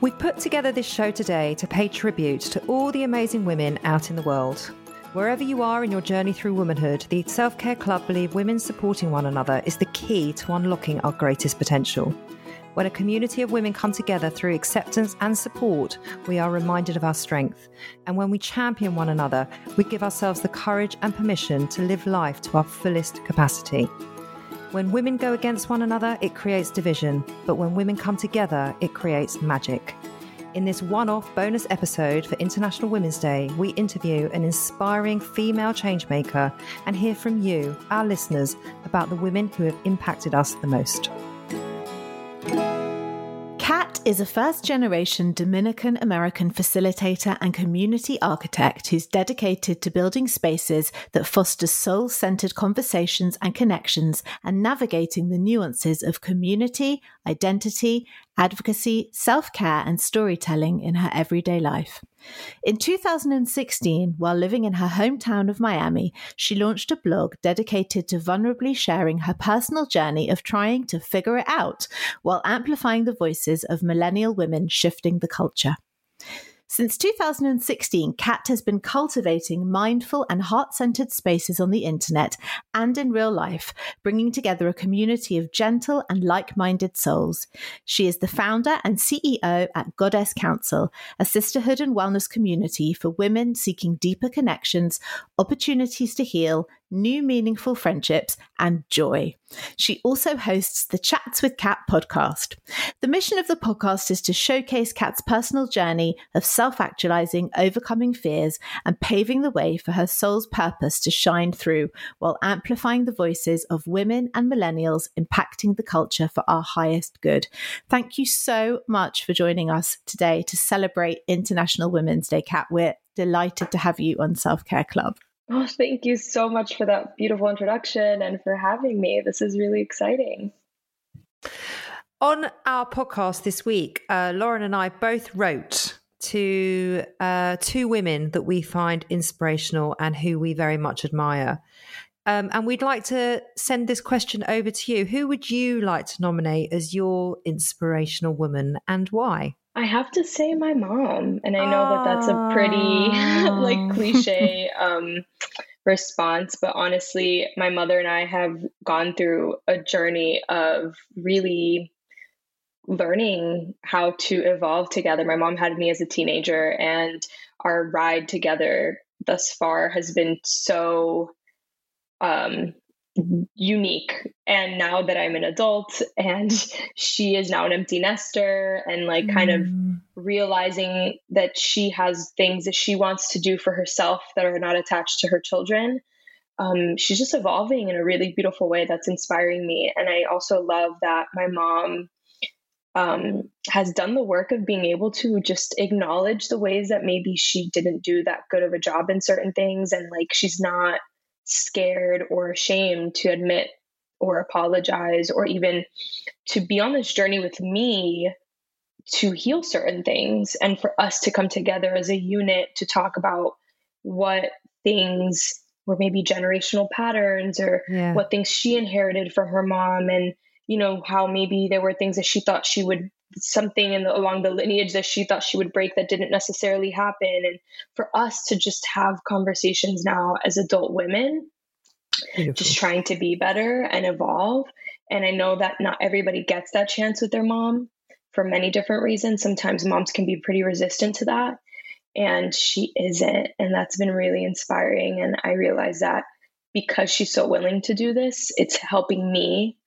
We've put together this show today to pay tribute to all the amazing women out in the world. Wherever you are in your journey through womanhood, the Self Care Club believe women supporting one another is the key to unlocking our greatest potential. When a community of women come together through acceptance and support, we are reminded of our strength. And when we champion one another, we give ourselves the courage and permission to live life to our fullest capacity. When women go against one another, it creates division, but when women come together, it creates magic. In this one off bonus episode for International Women's Day, we interview an inspiring female changemaker and hear from you, our listeners, about the women who have impacted us the most is a first generation Dominican American facilitator and community architect who's dedicated to building spaces that foster soul centered conversations and connections and navigating the nuances of community, identity, advocacy, self care, and storytelling in her everyday life. In 2016, while living in her hometown of Miami, she launched a blog dedicated to vulnerably sharing her personal journey of trying to figure it out while amplifying the voices of millennial women shifting the culture. Since 2016, Cat has been cultivating mindful and heart centered spaces on the internet and in real life, bringing together a community of gentle and like minded souls. She is the founder and CEO at Goddess Council, a sisterhood and wellness community for women seeking deeper connections, opportunities to heal, new meaningful friendships, and joy. She also hosts the Chats with Cat podcast. The mission of the podcast is to showcase Cat's personal journey of self actualizing, overcoming fears, and paving the way for her soul's purpose to shine through while amplifying the voices of women and millennials impacting the culture for our highest good. Thank you so much for joining us today to celebrate International Women's Day, Cat. We're delighted to have you on Self Care Club. Oh, thank you so much for that beautiful introduction and for having me. This is really exciting. On our podcast this week, uh, Lauren and I both wrote to uh, two women that we find inspirational and who we very much admire. Um, and we'd like to send this question over to you. Who would you like to nominate as your inspirational woman and why? I have to say my mom, and I know that that's a pretty like cliche um, response, but honestly, my mother and I have gone through a journey of really learning how to evolve together. My mom had me as a teenager, and our ride together thus far has been so um, unique and now that i'm an adult and she is now an empty nester and like mm. kind of mm. realizing that she has things that she wants to do for herself that are not attached to her children um, she's just evolving in a really beautiful way that's inspiring me and i also love that my mom um, has done the work of being able to just acknowledge the ways that maybe she didn't do that good of a job in certain things and like she's not scared or ashamed to admit or apologize or even to be on this journey with me to heal certain things and for us to come together as a unit to talk about what things were maybe generational patterns or yeah. what things she inherited from her mom and you know how maybe there were things that she thought she would something in the, along the lineage that she thought she would break that didn't necessarily happen. And for us to just have conversations now as adult women Beautiful. just trying to be better and evolve. And i know that not everybody gets that chance with their mom for many different reasons. Sometimes moms can be pretty resistant to that and she isn't. And that's been really inspiring. And i realize that because she's so willing to do this it's helping me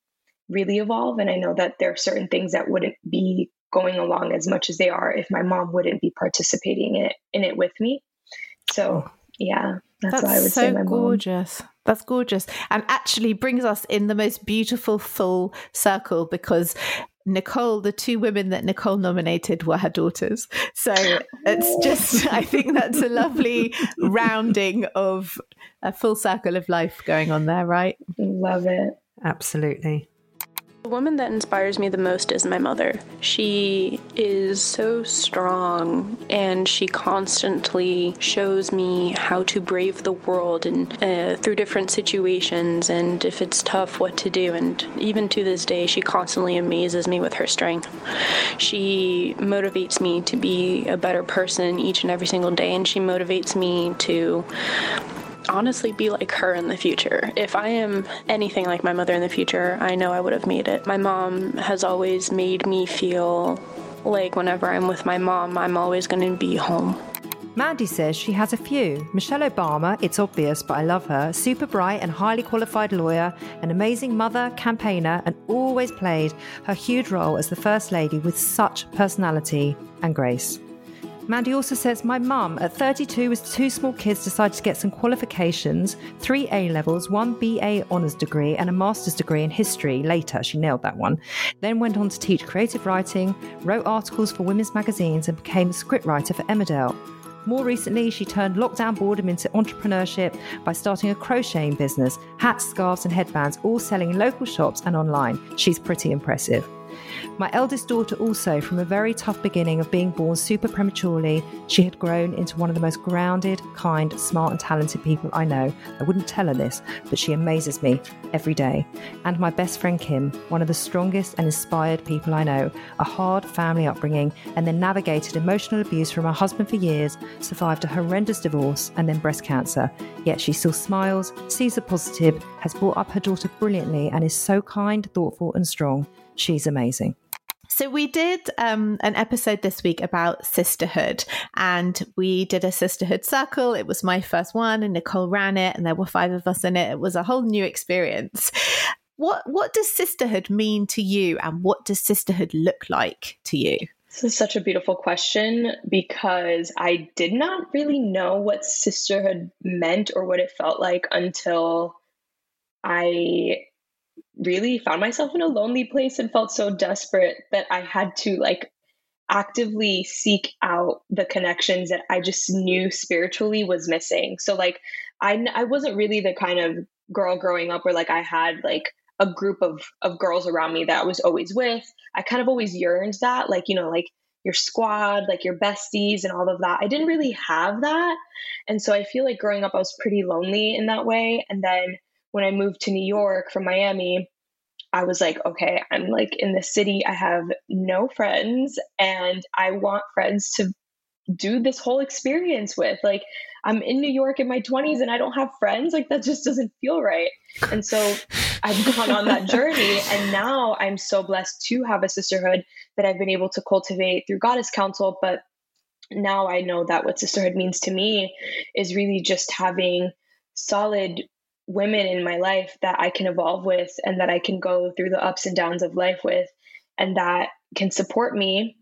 really evolve. And I know that there are certain things that wouldn't be going along as much as they are if my mom wouldn't be participating in it in it with me. So oh. yeah, that's, that's why I would so say my gorgeous. Mom. That's gorgeous. And actually brings us in the most beautiful full circle because Nicole, the two women that Nicole nominated were her daughters. So it's just, I think that's a lovely rounding of a full circle of life going on there, right? Love it. Absolutely. The woman that inspires me the most is my mother. She is so strong and she constantly shows me how to brave the world and uh, through different situations and if it's tough what to do and even to this day she constantly amazes me with her strength. She motivates me to be a better person each and every single day and she motivates me to honestly be like her in the future. If I am anything like my mother in the future, I know I would have made it. My mom has always made me feel like whenever I'm with my mom, I'm always going to be home. Mandy says she has a few. Michelle Obama, it's obvious, but I love her, super bright and highly qualified lawyer, an amazing mother, campaigner, and always played her huge role as the First Lady with such personality and grace. Mandy also says, My mum at 32 with two small kids decided to get some qualifications, three A levels, one BA honours degree, and a master's degree in history later. She nailed that one. Then went on to teach creative writing, wrote articles for women's magazines, and became a scriptwriter for Emmerdale. More recently, she turned lockdown boredom into entrepreneurship by starting a crocheting business, hats, scarves, and headbands, all selling in local shops and online. She's pretty impressive. My eldest daughter, also, from a very tough beginning of being born super prematurely, she had grown into one of the most grounded, kind, smart, and talented people I know. I wouldn't tell her this, but she amazes me every day. And my best friend Kim, one of the strongest and inspired people I know, a hard family upbringing, and then navigated emotional abuse from her husband for years, survived a horrendous divorce and then breast cancer. Yet she still smiles, sees the positive, has brought up her daughter brilliantly, and is so kind, thoughtful, and strong. She's amazing. So we did um, an episode this week about sisterhood, and we did a sisterhood circle. It was my first one, and Nicole ran it, and there were five of us in it. It was a whole new experience. What what does sisterhood mean to you, and what does sisterhood look like to you? This is such a beautiful question because I did not really know what sisterhood meant or what it felt like until I really found myself in a lonely place and felt so desperate that I had to like actively seek out the connections that I just knew spiritually was missing. So like I I wasn't really the kind of girl growing up where like I had like a group of of girls around me that I was always with. I kind of always yearned that like you know like your squad, like your besties and all of that. I didn't really have that. And so I feel like growing up I was pretty lonely in that way and then when I moved to New York from Miami, I was like, okay, I'm like in the city. I have no friends and I want friends to do this whole experience with. Like, I'm in New York in my 20s and I don't have friends. Like, that just doesn't feel right. And so I've gone on that journey. And now I'm so blessed to have a sisterhood that I've been able to cultivate through Goddess Council. But now I know that what sisterhood means to me is really just having solid women in my life that I can evolve with and that I can go through the ups and downs of life with and that can support me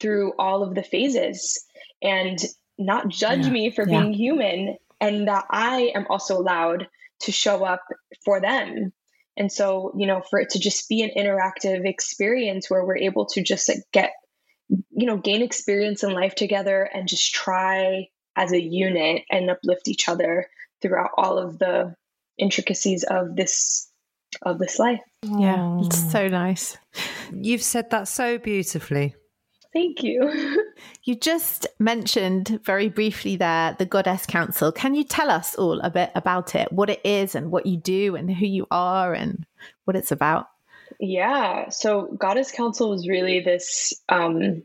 through all of the phases and not judge yeah. me for yeah. being human and that I am also allowed to show up for them. And so, you know, for it to just be an interactive experience where we're able to just like, get, you know, gain experience in life together and just try as a unit and uplift each other throughout all of the intricacies of this of this life. Yeah, it's so nice. You've said that so beautifully. Thank you. you just mentioned very briefly there the Goddess Council. Can you tell us all a bit about it, what it is and what you do and who you are and what it's about? Yeah, so Goddess Council was really this um,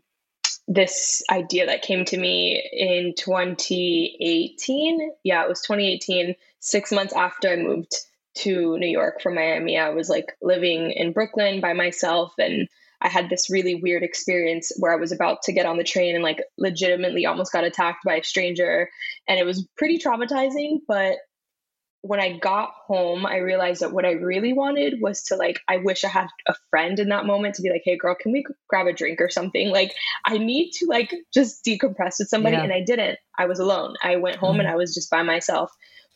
this idea that came to me in 2018. Yeah, it was 2018, six months after I moved to New York from Miami. I was like living in Brooklyn by myself and I had this really weird experience where I was about to get on the train and like legitimately almost got attacked by a stranger. And it was pretty traumatizing, but when I got home, I realized that what I really wanted was to like, I wish I had a friend in that moment to be like, hey, girl, can we grab a drink or something? Like, I need to like just decompress with somebody. Yeah. And I didn't. I was alone. I went home mm-hmm. and I was just by myself.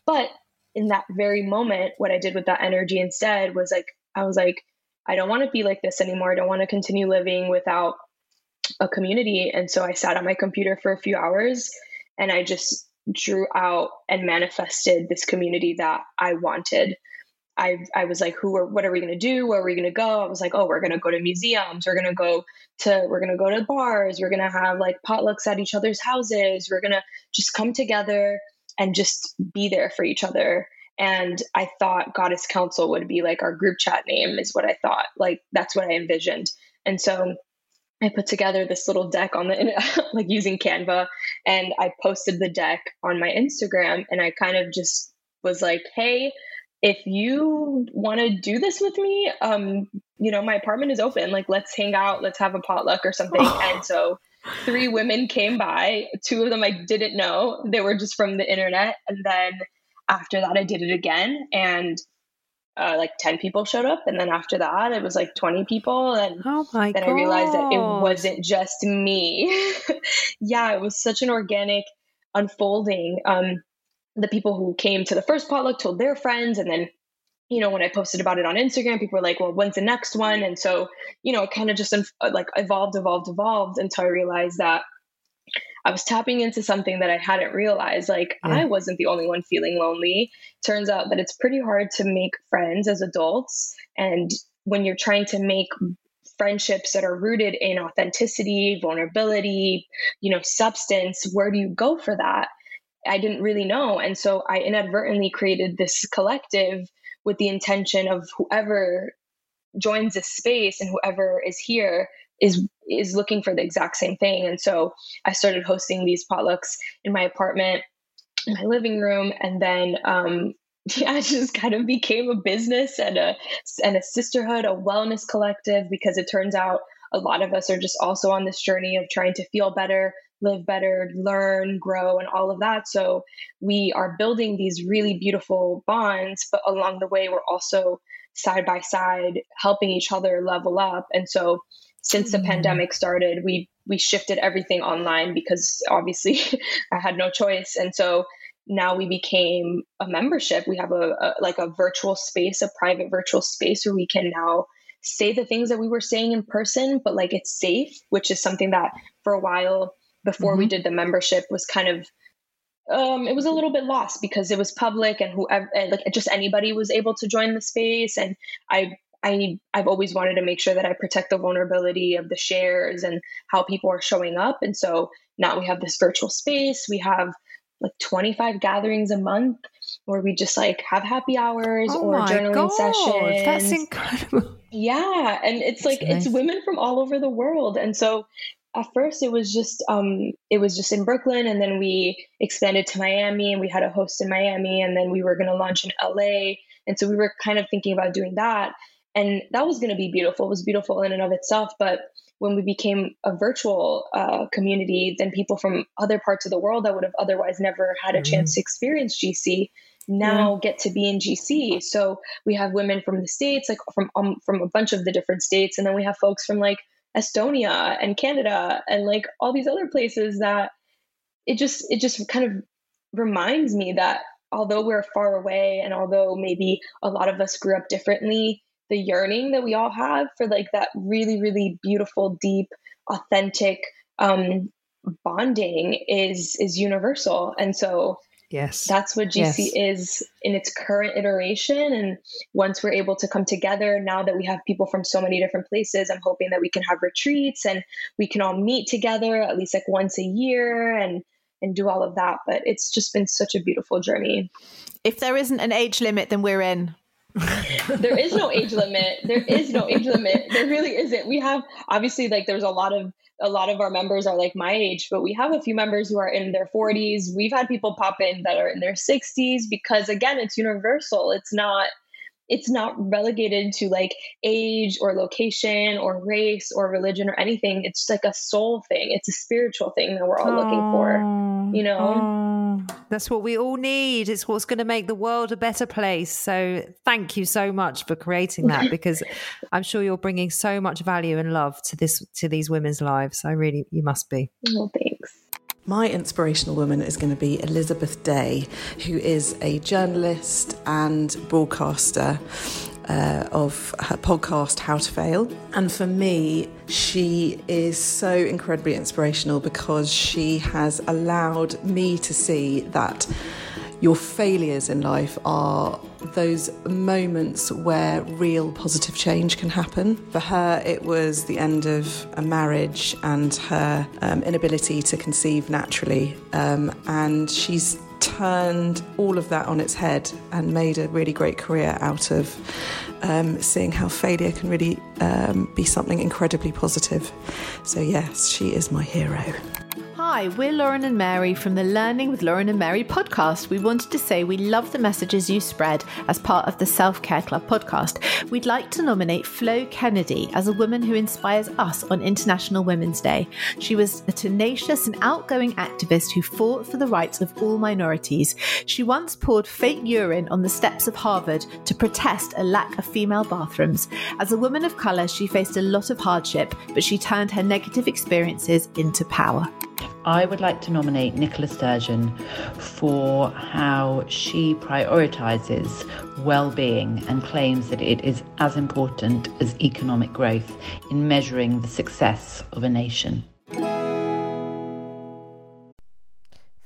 But in that very moment, what I did with that energy instead was like, I was like, I don't want to be like this anymore. I don't want to continue living without a community. And so I sat on my computer for a few hours and I just drew out and manifested this community that I wanted. I, I was like, who are, what are we going to do? Where are we going to go? I was like, oh, we're going to go to museums. We're going to go to, we're going to go to bars. We're going to have like potlucks at each other's houses. We're going to just come together and just be there for each other. And I thought Goddess Council would be like our group chat name, is what I thought. Like, that's what I envisioned. And so I put together this little deck on the like using Canva and I posted the deck on my Instagram and I kind of just was like, "Hey, if you want to do this with me, um, you know, my apartment is open. Like, let's hang out, let's have a potluck or something. Oh. And so three women came by. Two of them I didn't know. They were just from the internet. And then after that, I did it again. And uh, like 10 people showed up. And then after that, it was like 20 people. And oh then God. I realized that it wasn't just me. yeah, it was such an organic unfolding. Um, the people who came to the first potluck told their friends and then you know when i posted about it on instagram people were like well when's the next one and so you know it kind of just like evolved evolved evolved until i realized that i was tapping into something that i hadn't realized like yeah. i wasn't the only one feeling lonely turns out that it's pretty hard to make friends as adults and when you're trying to make friendships that are rooted in authenticity vulnerability you know substance where do you go for that I didn't really know. And so I inadvertently created this collective with the intention of whoever joins this space and whoever is here is is looking for the exact same thing. And so I started hosting these potlucks in my apartment, in my living room, and then um, yeah, it just kind of became a business and a and a sisterhood, a wellness collective because it turns out a lot of us are just also on this journey of trying to feel better, live better, learn, grow, and all of that. So we are building these really beautiful bonds, but along the way, we're also side by side helping each other level up. And so since the mm-hmm. pandemic started, we we shifted everything online because obviously I had no choice. And so now we became a membership. We have a, a like a virtual space, a private virtual space where we can now say the things that we were saying in person, but like it's safe, which is something that for a while before mm-hmm. we did the membership was kind of um, it was a little bit lost because it was public and whoever like just anybody was able to join the space and i i i've always wanted to make sure that i protect the vulnerability of the shares and how people are showing up. And so now we have this virtual space. We have like 25 gatherings a month where we just like have happy hours oh or journaling God, sessions. that's incredible. Yeah and it's like nice. it's women from all over the world. And so at first it was just um, it was just in Brooklyn and then we expanded to Miami and we had a host in Miami and then we were going to launch in LA and so we were kind of thinking about doing that and that was going to be beautiful it was beautiful in and of itself but when we became a virtual uh, community then people from other parts of the world that would have otherwise never had a mm-hmm. chance to experience GC now yeah. get to be in GC. So we have women from the states, like from um, from a bunch of the different states, and then we have folks from like Estonia and Canada and like all these other places that it just it just kind of reminds me that although we're far away and although maybe a lot of us grew up differently the yearning that we all have for like that really really beautiful deep authentic um bonding is is universal and so Yes. That's what GC yes. is in its current iteration. And once we're able to come together, now that we have people from so many different places, I'm hoping that we can have retreats and we can all meet together at least like once a year and and do all of that. But it's just been such a beautiful journey. If there isn't an age limit, then we're in. There is no age limit. There is no age limit. There really isn't. We have obviously like there's a lot of a lot of our members are like my age, but we have a few members who are in their 40s. We've had people pop in that are in their 60s because again, it's universal. It's not it's not relegated to like age or location or race or religion or anything. It's like a soul thing. It's a spiritual thing that we're all looking for. You know? That's what we all need. It's what's going to make the world a better place. So thank you so much for creating that because I'm sure you're bringing so much value and love to this to these women's lives. I really you must be. Well, thanks. My inspirational woman is going to be Elizabeth Day, who is a journalist and broadcaster. Uh, of her podcast How to Fail. And for me, she is so incredibly inspirational because she has allowed me to see that your failures in life are those moments where real positive change can happen. For her, it was the end of a marriage and her um, inability to conceive naturally. Um, and she's turned all of that on its head and made a really great career out of um, seeing how failure can really um, be something incredibly positive. So, yes, she is my hero. Hi, we're Lauren and Mary from the Learning with Lauren and Mary podcast. We wanted to say we love the messages you spread as part of the Self Care Club podcast. We'd like to nominate Flo Kennedy as a woman who inspires us on International Women's Day. She was a tenacious and outgoing activist who fought for the rights of all minorities. She once poured fake urine on the steps of Harvard to protest a lack of female bathrooms. As a woman of colour, she faced a lot of hardship, but she turned her negative experiences into power. I would like to nominate Nicola Sturgeon for how she prioritises well-being and claims that it is as important as economic growth in measuring the success of a nation.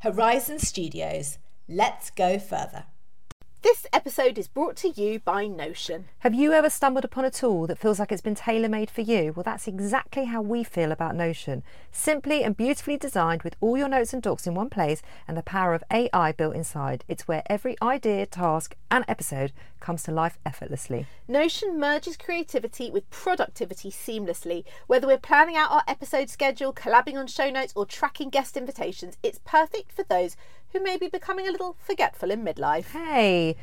Horizon Studios. Let's go further. This episode is brought to you by Notion. Have you ever stumbled upon a tool that feels like it's been tailor made for you? Well, that's exactly how we feel about Notion. Simply and beautifully designed with all your notes and docs in one place and the power of AI built inside. It's where every idea, task, and episode comes to life effortlessly. Notion merges creativity with productivity seamlessly. Whether we're planning out our episode schedule, collabing on show notes, or tracking guest invitations, it's perfect for those who may be becoming a little forgetful in midlife. Hey,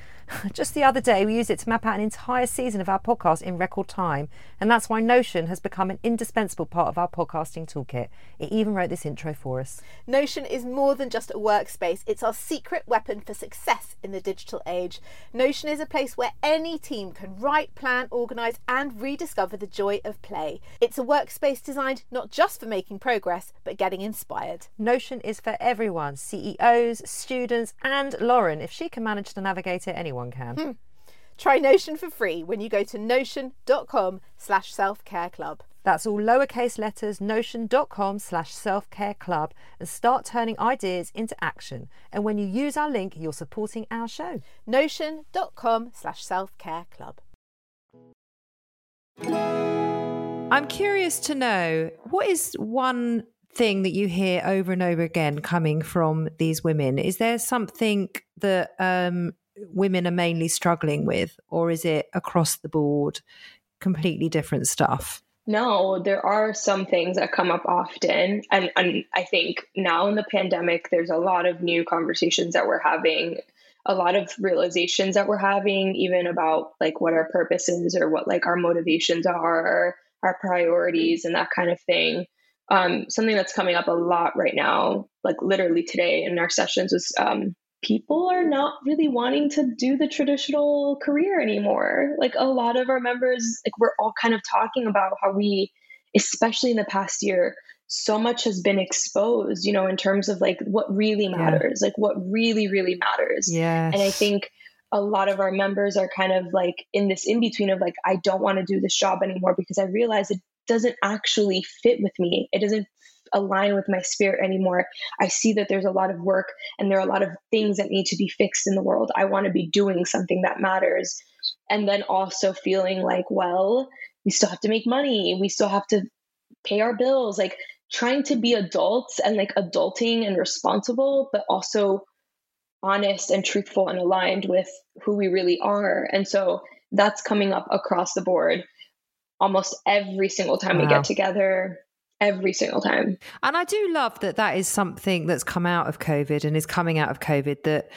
just the other day we used it to map out an entire season of our podcast in record time, and that's why Notion has become an indispensable part of our podcasting toolkit. It even wrote this intro for us. Notion is more than just a workspace, it's our secret weapon for success in the digital age. Notion is a place where any team can write, plan, organise, and rediscover the joy of play. It's a workspace designed not just for making progress, but getting inspired. Notion is for everyone CEOs, students, and Lauren. If she can manage to navigate it, anyone can. Hmm. Try Notion for free when you go to notion.com slash self-care club. That's all lowercase letters, notion.com slash self care club, and start turning ideas into action. And when you use our link, you're supporting our show. Notion.com slash self care club. I'm curious to know what is one thing that you hear over and over again coming from these women? Is there something that um, women are mainly struggling with, or is it across the board completely different stuff? No, there are some things that come up often. And, and I think now in the pandemic, there's a lot of new conversations that we're having, a lot of realizations that we're having, even about like what our purpose is or what like our motivations are, our priorities, and that kind of thing. Um, something that's coming up a lot right now, like literally today in our sessions, was um, people are not really wanting to do the traditional career anymore. Like a lot of our members, like we're all kind of talking about how we, especially in the past year, so much has been exposed, you know, in terms of like what really matters, yeah. like what really, really matters. Yeah. And I think a lot of our members are kind of like in this in between of like, I don't want to do this job anymore because I realize it doesn't actually fit with me. It doesn't align with my spirit anymore. I see that there's a lot of work and there are a lot of things that need to be fixed in the world. I want to be doing something that matters. And then also feeling like, well, we still have to make money. We still have to pay our bills. Like trying to be adults and like adulting and responsible, but also honest and truthful and aligned with who we really are. And so that's coming up across the board almost every single time wow. we get together every single time. And I do love that that is something that's come out of COVID and is coming out of COVID that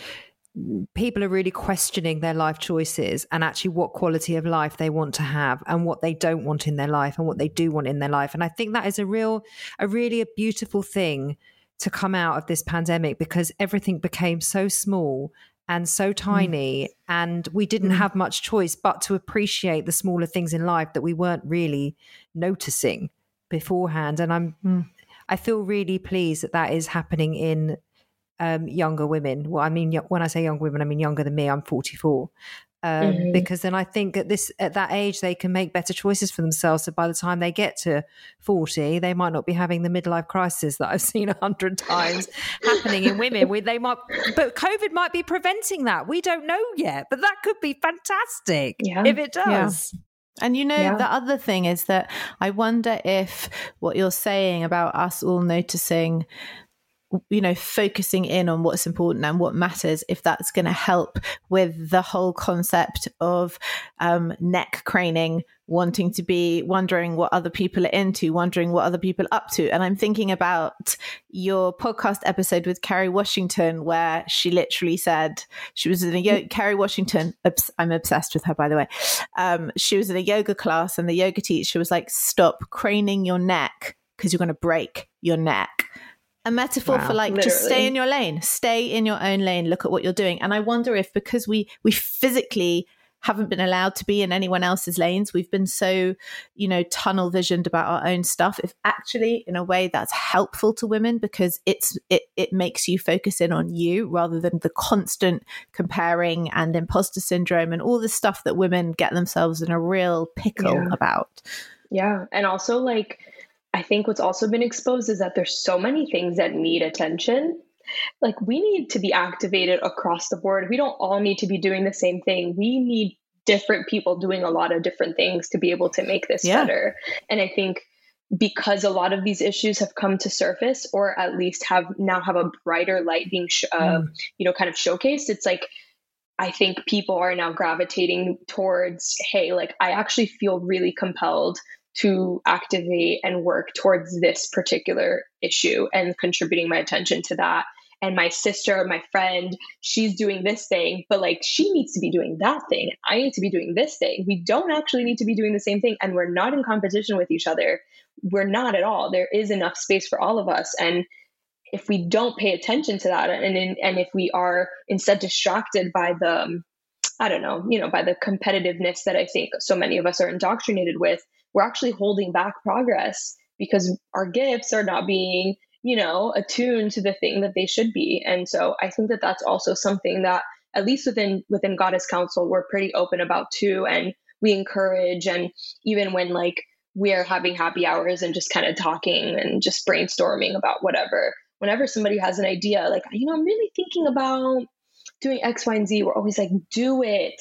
people are really questioning their life choices and actually what quality of life they want to have and what they don't want in their life and what they do want in their life and i think that is a real a really a beautiful thing to come out of this pandemic because everything became so small and so mm. tiny mm. and we didn't mm. have much choice but to appreciate the smaller things in life that we weren't really noticing beforehand and i'm mm. i feel really pleased that that is happening in um, younger women. Well, I mean, when I say younger women, I mean younger than me. I'm 44. Um, mm-hmm. Because then I think at this at that age they can make better choices for themselves. So by the time they get to forty, they might not be having the midlife crisis that I've seen a hundred times happening in women. We, they might, but COVID might be preventing that. We don't know yet, but that could be fantastic yeah. if it does. Yeah. And you know, yeah. the other thing is that I wonder if what you're saying about us all noticing you know focusing in on what's important and what matters if that's going to help with the whole concept of um, neck craning wanting to be wondering what other people are into wondering what other people are up to. And i'm thinking about your podcast episode with kerry washington where she literally said she was in a yoga kerry washington i'm obsessed with her by the way. Um, she was in a yoga class and the yoga teacher was like stop craning your neck because you're going to break your neck a metaphor wow, for like literally. just stay in your lane stay in your own lane look at what you're doing and i wonder if because we we physically haven't been allowed to be in anyone else's lanes we've been so you know tunnel visioned about our own stuff if actually in a way that's helpful to women because it's it, it makes you focus in on you rather than the constant comparing and imposter syndrome and all the stuff that women get themselves in a real pickle yeah. about yeah and also like I think what's also been exposed is that there's so many things that need attention. Like we need to be activated across the board. We don't all need to be doing the same thing. We need different people doing a lot of different things to be able to make this yeah. better. And I think because a lot of these issues have come to surface or at least have now have a brighter light being sh- uh, mm. you know kind of showcased it's like I think people are now gravitating towards, hey, like I actually feel really compelled to activate and work towards this particular issue and contributing my attention to that. And my sister, my friend, she's doing this thing, but like she needs to be doing that thing. I need to be doing this thing. We don't actually need to be doing the same thing. And we're not in competition with each other. We're not at all. There is enough space for all of us. And if we don't pay attention to that and, and if we are instead distracted by the, I don't know, you know, by the competitiveness that I think so many of us are indoctrinated with, we're actually holding back progress because our gifts are not being you know attuned to the thing that they should be. And so i think that that's also something that at least within within goddess council we're pretty open about too. And we encourage and even when like we're having happy hours and just kind of talking and just brainstorming about whatever whenever somebody has an idea like you know i'm really thinking about doing x y and z we're always like do it.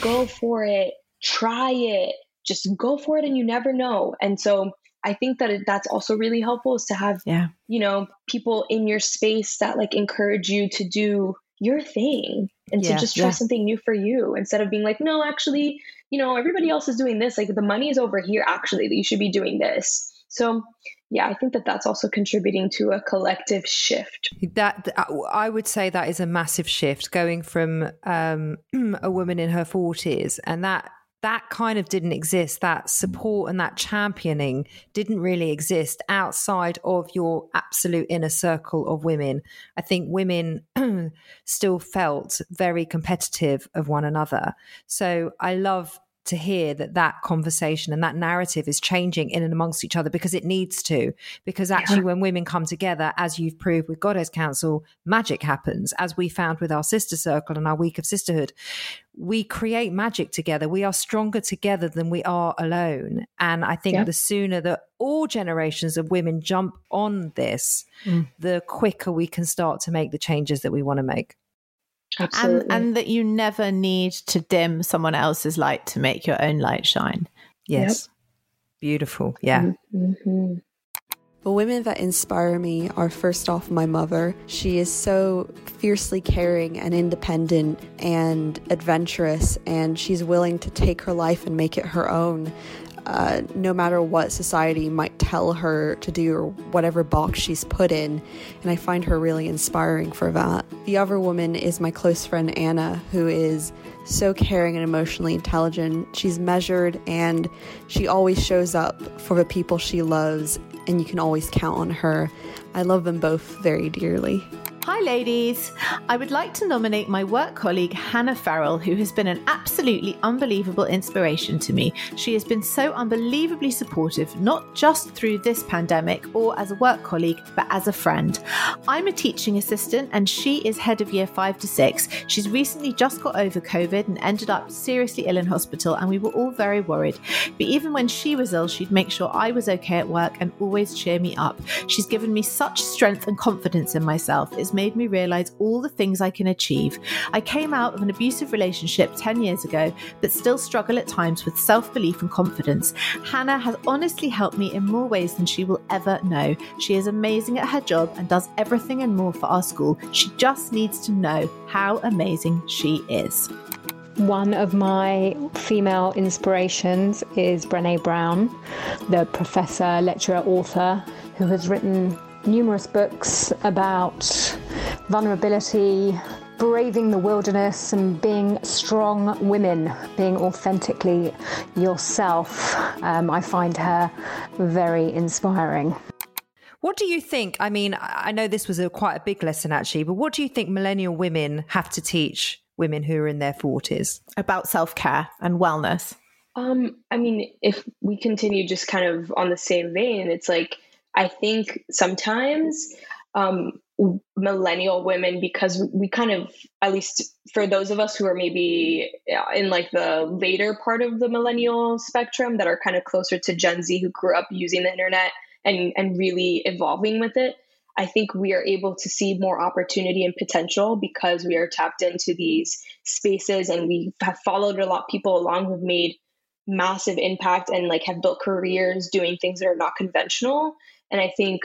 Go for it. Try it just go for it and you never know. And so I think that that's also really helpful is to have, yeah. you know, people in your space that like encourage you to do your thing and yeah, to just try yeah. something new for you instead of being like, no, actually, you know, everybody else is doing this. Like the money is over here, actually, that you should be doing this. So, yeah, I think that that's also contributing to a collective shift. That I would say that is a massive shift going from um, a woman in her 40s and that that kind of didn't exist. That mm. support and that championing didn't really exist outside of your absolute inner circle of women. I think women still felt very competitive of one another. So I love to hear that that conversation and that narrative is changing in and amongst each other because it needs to. Because actually, yeah. when women come together, as you've proved with Goddess Council, magic happens, as we found with our sister circle and our week of sisterhood. We create magic together. We are stronger together than we are alone. And I think yeah. the sooner that all generations of women jump on this, mm. the quicker we can start to make the changes that we want to make. Absolutely. And, and that you never need to dim someone else's light to make your own light shine. Yes. Yep. Beautiful. Yeah. Mm-hmm. The women that inspire me are first off my mother. She is so fiercely caring and independent and adventurous, and she's willing to take her life and make it her own uh, no matter what society might tell her to do or whatever box she's put in. And I find her really inspiring for that. The other woman is my close friend Anna, who is so caring and emotionally intelligent. She's measured and she always shows up for the people she loves, and you can always count on her. I love them both very dearly. Hi, ladies. I would like to nominate my work colleague Hannah Farrell, who has been an absolutely unbelievable inspiration to me. She has been so unbelievably supportive, not just through this pandemic or as a work colleague, but as a friend. I'm a teaching assistant and she is head of year five to six. She's recently just got over COVID and ended up seriously ill in hospital, and we were all very worried. But even when she was ill, she'd make sure I was okay at work and always cheer me up. She's given me such strength and confidence in myself. It's made me realize all the things I can achieve. I came out of an abusive relationship 10 years ago, but still struggle at times with self belief and confidence. Hannah has honestly helped me in more ways than she will ever know. She is amazing at her job and does everything and more for our school. She just needs to know how amazing she is. One of my female inspirations is Brene Brown, the professor, lecturer, author who has written numerous books about vulnerability, braving the wilderness, and being strong women, being authentically yourself. Um, I find her very inspiring. What do you think? I mean, I know this was a quite a big lesson actually, but what do you think millennial women have to teach women who are in their 40s about self-care and wellness? Um, I mean, if we continue just kind of on the same vein, it's like I think sometimes um, millennial women, because we kind of, at least for those of us who are maybe in like the later part of the millennial spectrum that are kind of closer to Gen Z who grew up using the internet and, and really evolving with it, I think we are able to see more opportunity and potential because we are tapped into these spaces and we have followed a lot of people along who've made massive impact and like have built careers doing things that are not conventional and I think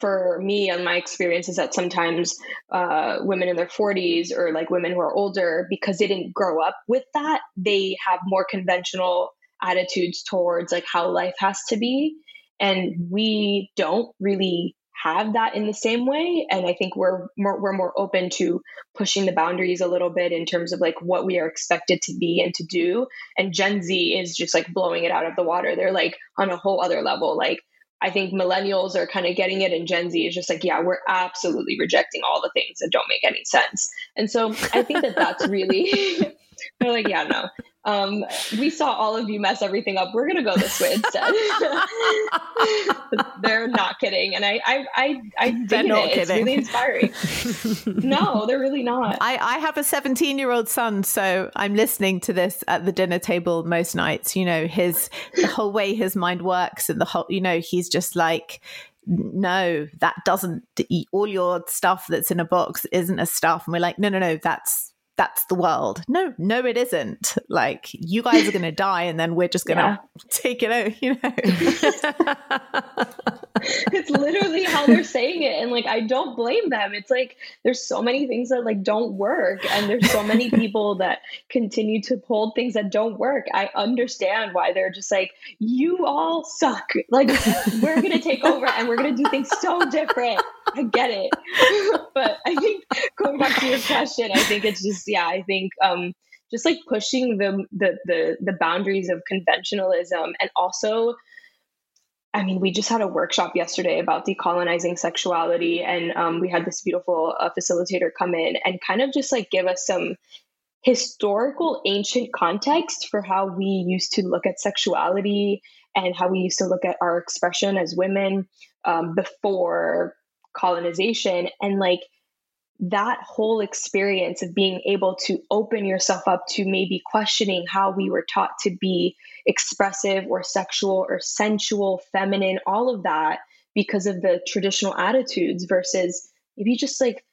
for me and my experience is that sometimes uh, women in their 40s or like women who are older, because they didn't grow up with that, they have more conventional attitudes towards like how life has to be. And we don't really have that in the same way. And i think we're more, we're more open to pushing the boundaries a little bit in terms of like what we are expected to be and to do. And gen z is just like blowing it out of the water. They're like on a whole other level. Like I think millennials are kind of getting it, and Gen Z is just like, yeah, we're absolutely rejecting all the things that don't make any sense. And so I think that that's really, they're like, yeah, no, um, we saw all of you mess everything up. We're gonna go this way instead. they're not kidding, and I, I, I, I dig it. Kidding. It's really inspiring. no, they're really not. I, I have a 17 year old son, so I'm listening to this at the dinner table most nights. You know, his the whole way his mind works, and the whole, you know, he's just like no, that doesn't eat all your stuff that's in a box isn't a stuff. And we're like, no, no, no, that's that's the world. No, no, it isn't. Like you guys are going to die, and then we're just going to yeah. take it out. You know, it's literally how they're saying it, and like I don't blame them. It's like there's so many things that like don't work, and there's so many people that continue to hold things that don't work. I understand why they're just like you all suck. Like we're going to take over, and we're going to do things so different. I get it, but I think going back to your question, I think it's just yeah, I think um, just like pushing the, the the the boundaries of conventionalism and also I mean, we just had a workshop yesterday about decolonizing sexuality, and um, we had this beautiful uh, facilitator come in and kind of just like give us some historical ancient context for how we used to look at sexuality and how we used to look at our expression as women um, before colonization. And like that whole experience of being able to open yourself up to maybe questioning how we were taught to be expressive or sexual or sensual, feminine, all of that because of the traditional attitudes versus maybe just like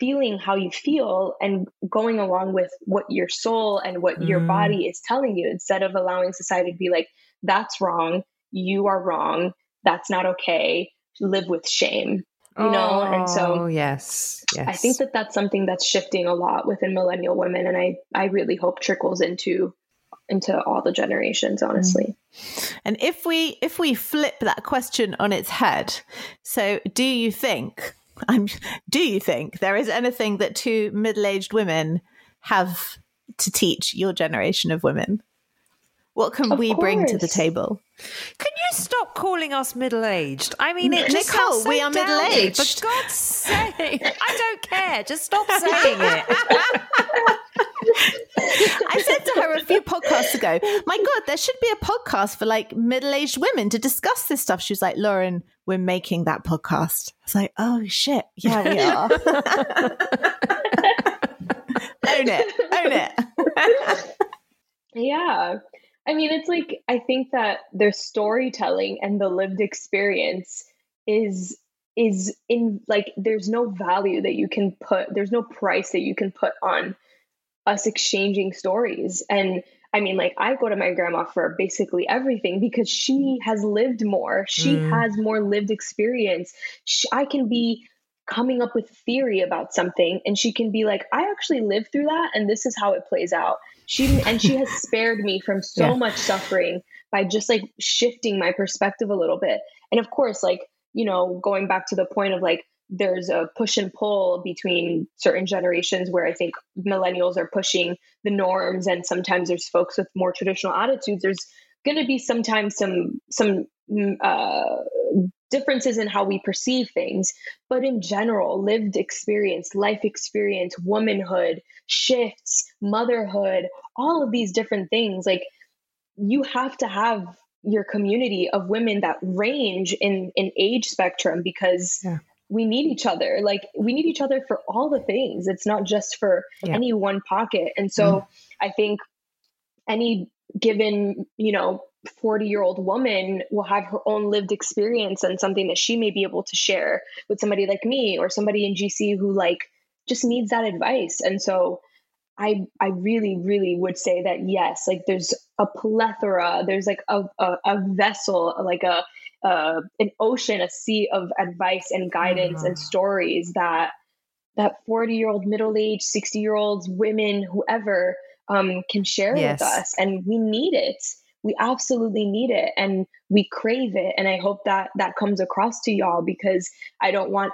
feeling how you feel and going along with what your soul and what mm. your body is telling you instead of allowing society to be like, that's wrong, you are wrong, that's not okay, live with shame. You know, and so oh, yes, yes, I think that that's something that's shifting a lot within millennial women, and I I really hope trickles into into all the generations mm. honestly. And if we if we flip that question on its head so do you think I'm, do you think there is anything that two middle aged women have to teach your generation of women? What can of we course. bring to the table? Can you stop calling us middle aged? I mean, it just Nicole, so we are middle aged. For God's sake, I don't care. Just stop saying it. I said to her a few podcasts ago, "My God, there should be a podcast for like middle aged women to discuss this stuff." She was like, "Lauren, we're making that podcast." I was like, "Oh shit, yeah, we are." own it, own it. yeah. I mean, it's like, I think that their storytelling and the lived experience is is in like there's no value that you can put there's no price that you can put on us exchanging stories. And i mean like i go to my grandma for basically everything because she has lived more. She mm. has more lived experience. She, i can be coming up with theory about something and she can be like i actually lived through that and this is how it plays out. She and she has spared me from so yeah. much suffering by just like shifting my perspective a little bit. And of course like you know going back to the point of like there's a push and pull between certain generations where i think millennials are pushing the norms and sometimes there's folks with more traditional attitudes. There's going to be sometimes some some mm, uh, differences in how we perceive things but in general lived experience life experience womanhood shifts, motherhood, all of these different things. Like you have to have your community of women that range in in age spectrum because yeah. we need each other. Like we need each other for all the things. It's not just for yeah. any one pocket. And so mm. I think any given, you know, 40 year old woman will have her own lived experience and something that she may be able to share with somebody like me or somebody in GC who like just needs that advice. And so I I really really would say that yes, like there's a plethora, there's like a a, a vessel, like a uh, an ocean, a sea of advice and guidance mm-hmm. and stories that that 40 year old, middle aged, 60 year olds, women, whoever um, can share yes. with us. And we need it. We absolutely need it and we crave it. And I hope that that comes across to y'all because I don't want,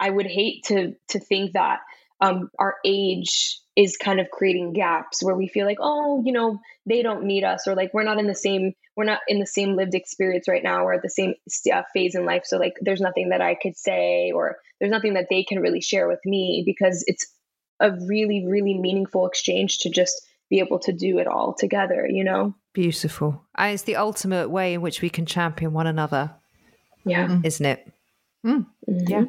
I would hate to, to think that um, our age is kind of creating gaps where we feel like oh you know they don't need us or like we're not in the same we're not in the same lived experience right now or at the same uh, phase in life so like there's nothing that i could say or there's nothing that they can really share with me because it's a really really meaningful exchange to just be able to do it all together you know beautiful and it's the ultimate way in which we can champion one another yeah isn't it mm. mm-hmm. yeah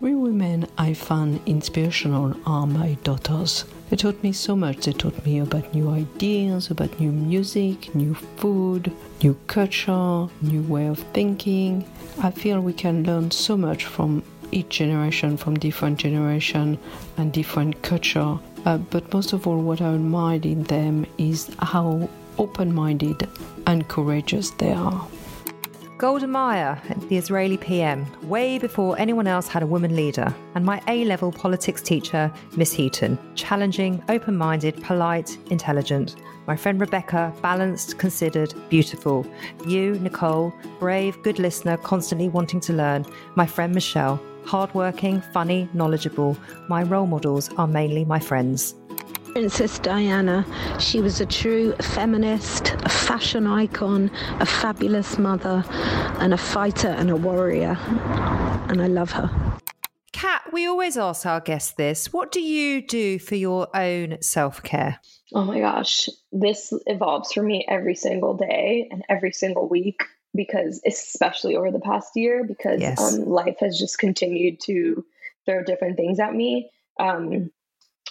Three women I found inspirational are my daughters. They taught me so much. They taught me about new ideas, about new music, new food, new culture, new way of thinking. I feel we can learn so much from each generation, from different generation and different culture. Uh, but most of all, what I admire in them is how open-minded and courageous they are. Golda Meir, the Israeli PM, way before anyone else had a woman leader, and my A level politics teacher, Miss Heaton, challenging, open minded, polite, intelligent. My friend Rebecca, balanced, considered, beautiful. You, Nicole, brave, good listener, constantly wanting to learn. My friend Michelle, hardworking, funny, knowledgeable. My role models are mainly my friends. Princess Diana. She was a true feminist, a fashion icon, a fabulous mother, and a fighter and a warrior. And I love her. Cat, we always ask our guests this. What do you do for your own self care? Oh my gosh, this evolves for me every single day and every single week because, especially over the past year, because Yes. um, life has just continued to throw different things at me. Um,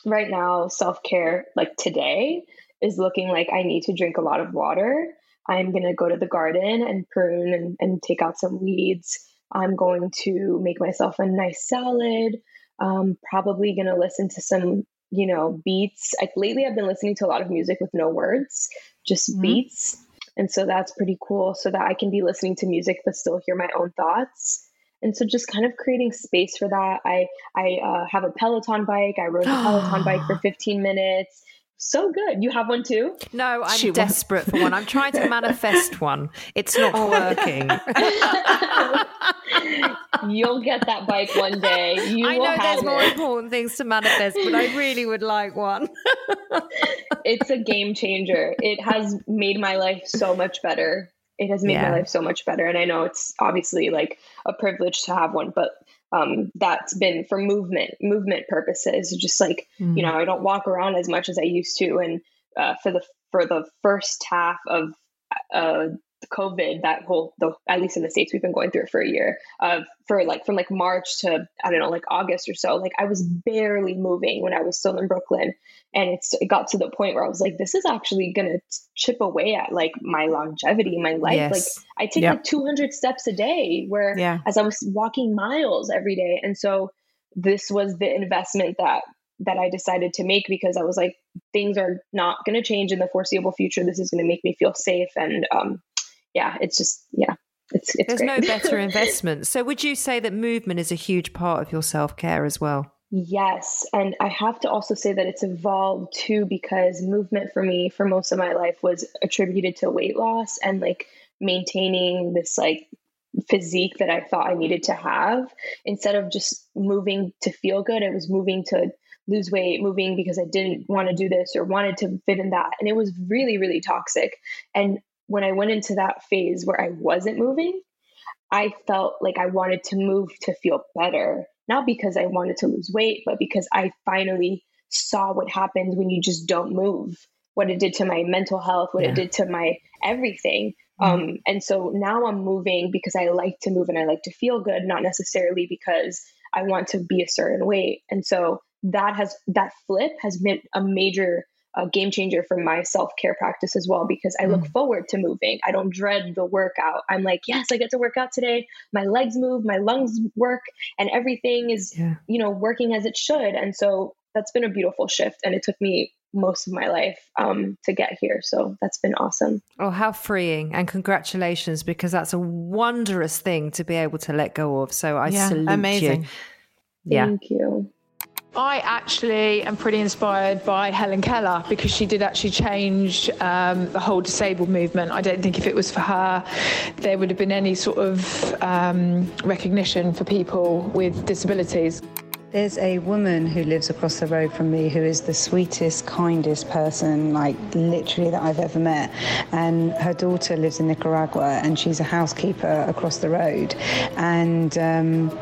right now, self care, like today, is looking like I need to drink a lot of water. I'm going to go to the garden and prune and, and take out some weeds. I'm going to make myself a nice salad. Um, probably going to listen to some, you know, beats. Like lately, I've been listening to a lot of music with no words, just Mhm. beats. And so that's pretty cool so that I can be listening to music but still hear my own thoughts. And so just kind of creating space for that. I I uh, have a Peloton bike. I rode the Peloton bike for 15 minutes. So good. You have one too? No, I'm She wa- desperate for one. I'm trying to manifest one. It's not Oh. working. You'll get that bike one day. You I will know there's have more important things to manifest, but I really would like one. It's a game changer. It has made my life so much better. It has made Yeah. my life so much better. And I know it's obviously like a privilege to have one, but um, that's been for movement, movement purposes. Just like Mm. you know, I don't walk around as much as I used to. And uh, for the for the first half of uh, COVID, that whole the at least in the states, we've been going through it for a year. Uh, for like from like March to I don't know, like August or so. Like I was barely moving when I was still in Brooklyn, and it's it got to the point where I was like, this is actually gonna chip away at like my longevity, my life. Yes. Like I take Yep. like 200 steps a day, where Yeah. as I was walking miles every day, and so this was the investment that that I decided to make because I was like, things are not going to change in the foreseeable future. This is going to make me feel safe, and um, yeah, it's just yeah, it's it's There's great. no better investment. So, would you say that movement is a huge part of your self care as well? Yes. And I have to also say that it's evolved too because movement for me for most of my life was attributed to weight loss and like maintaining this like physique that I thought I needed to have. Instead of just moving to feel good, it was moving to lose weight, moving because I didn't want to do this or wanted to fit in that. And it was really, really toxic. And when I went into that phase where I wasn't moving, I felt like I wanted to move to feel better, not because I wanted to lose weight, but because I finally saw what happens when you just don't move, what it did to my mental health, what Yeah. it did to my everything. Um, and so now I'm moving because I like to move and I like to feel good, not necessarily because I want to be a certain weight. And so that has that flip has been a major uh, game changer for my self care practice as well because I look forward to moving. I don't dread the workout. I'm like, yes, I get to work out today. My legs move, my lungs work, and everything is, Yeah. you know, working as it should. And so that's been a beautiful shift. And it took me most of my life um, to get here. So that's been awesome. Oh, how freeing. And congratulations, because that's a wondrous thing to be able to let go of. So, I Yeah, salute amazing. you. Yeah. Thank you. I actually am pretty inspired by Helen Keller because she did actually change um, the whole disabled movement. I don't think if it was for her, there would have been any sort of um, recognition for people with disabilities. There's a woman who lives across the road from me who is the sweetest, kindest person, like literally that I've ever met. And her daughter lives in Nicaragua and she's a housekeeper across the road. And, um,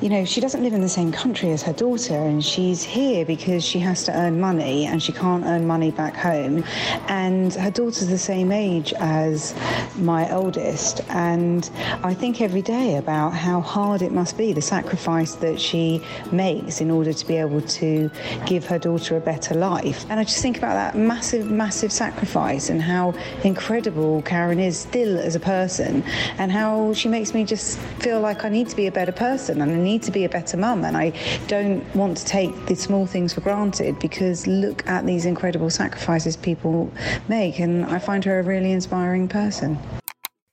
you know, she doesn't live in the same country as her daughter and she's here because she has to earn money and she can't earn money back home. And her daughter's the same age as my oldest. And I think every day about how hard it must be, the sacrifice that she makes in order to be able to give her daughter a better life. And I just think about that massive, massive sacrifice and how incredible Karen is still as a person and how she makes me just feel like I need to be a better person and I need to be a better mum and I don't want to take the small things for granted because look at these incredible sacrifices people make and I find her a really inspiring person.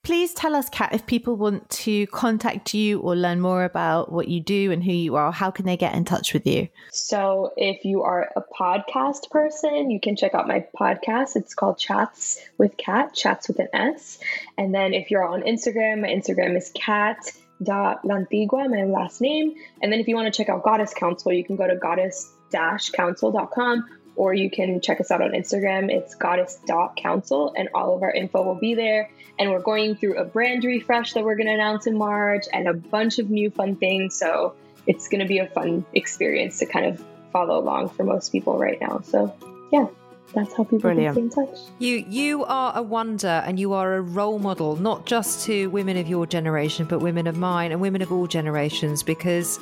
Please tell us, Cat, if people want to contact you or learn more about what you do and who you are, how can they get in touch with you? So, if you are a podcast person, you can check out my podcast. It's called Chats with Cat, Chats with an S. And then if you're on Instagram, my Instagram is cat.lantigua, my last name. And then if you want to check out Goddess Council, you can go to goddess-council.com or you can check us out on Instagram. It's goddess.council, and all of our info will be there. And we're going through a brand refresh that we're going to announce in March and a bunch of new fun things. So, it's going to be a fun experience to kind of follow along for most people right now. So, yeah that's how people Brilliant. can stay in touch. You you are a wonder and you are a role model, not just to women of your generation, but women of mine and women of all generations, because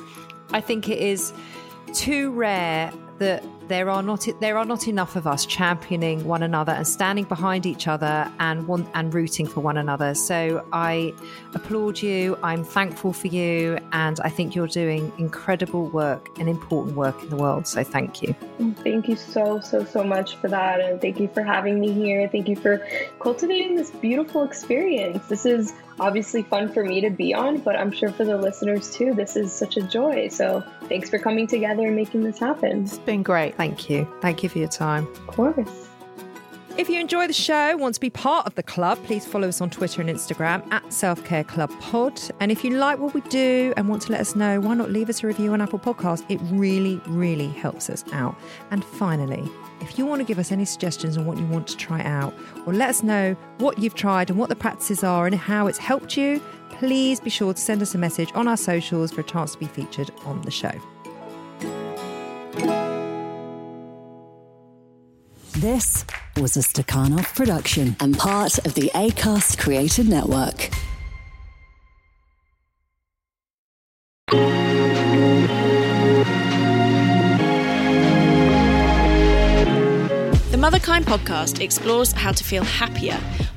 I think it is too rare that there are not there are not enough of us championing one another and standing behind each other and one and rooting for one another. So I applaud you. I'm thankful for you, and I think you're doing incredible work and important work in the world. So thank you. Thank you so so so much for that, and thank you for having me here. Thank you for cultivating this beautiful experience. This is obviously fun for me to be on, but I'm sure for the listeners too, this is such a joy. So thanks for coming together and making this happen. It's been great. Thank you. Thank you for your time. Of course. If you enjoy the show, want to be part of the club, please follow us on Twitter and Instagram at Self Care Club Pod. And if you like what we do and want to let us know, why not leave us a review on Apple Podcast? It really, really helps us out. And finally, if you want to give us any suggestions on what you want to try out, or let us know what you've tried and what the practices are and how it's helped you, please be sure to send us a message on our socials for a chance to be featured on the show. This was a Stakhanov production and part of the ACAST Created Network. The Motherkind podcast explores how to feel happier,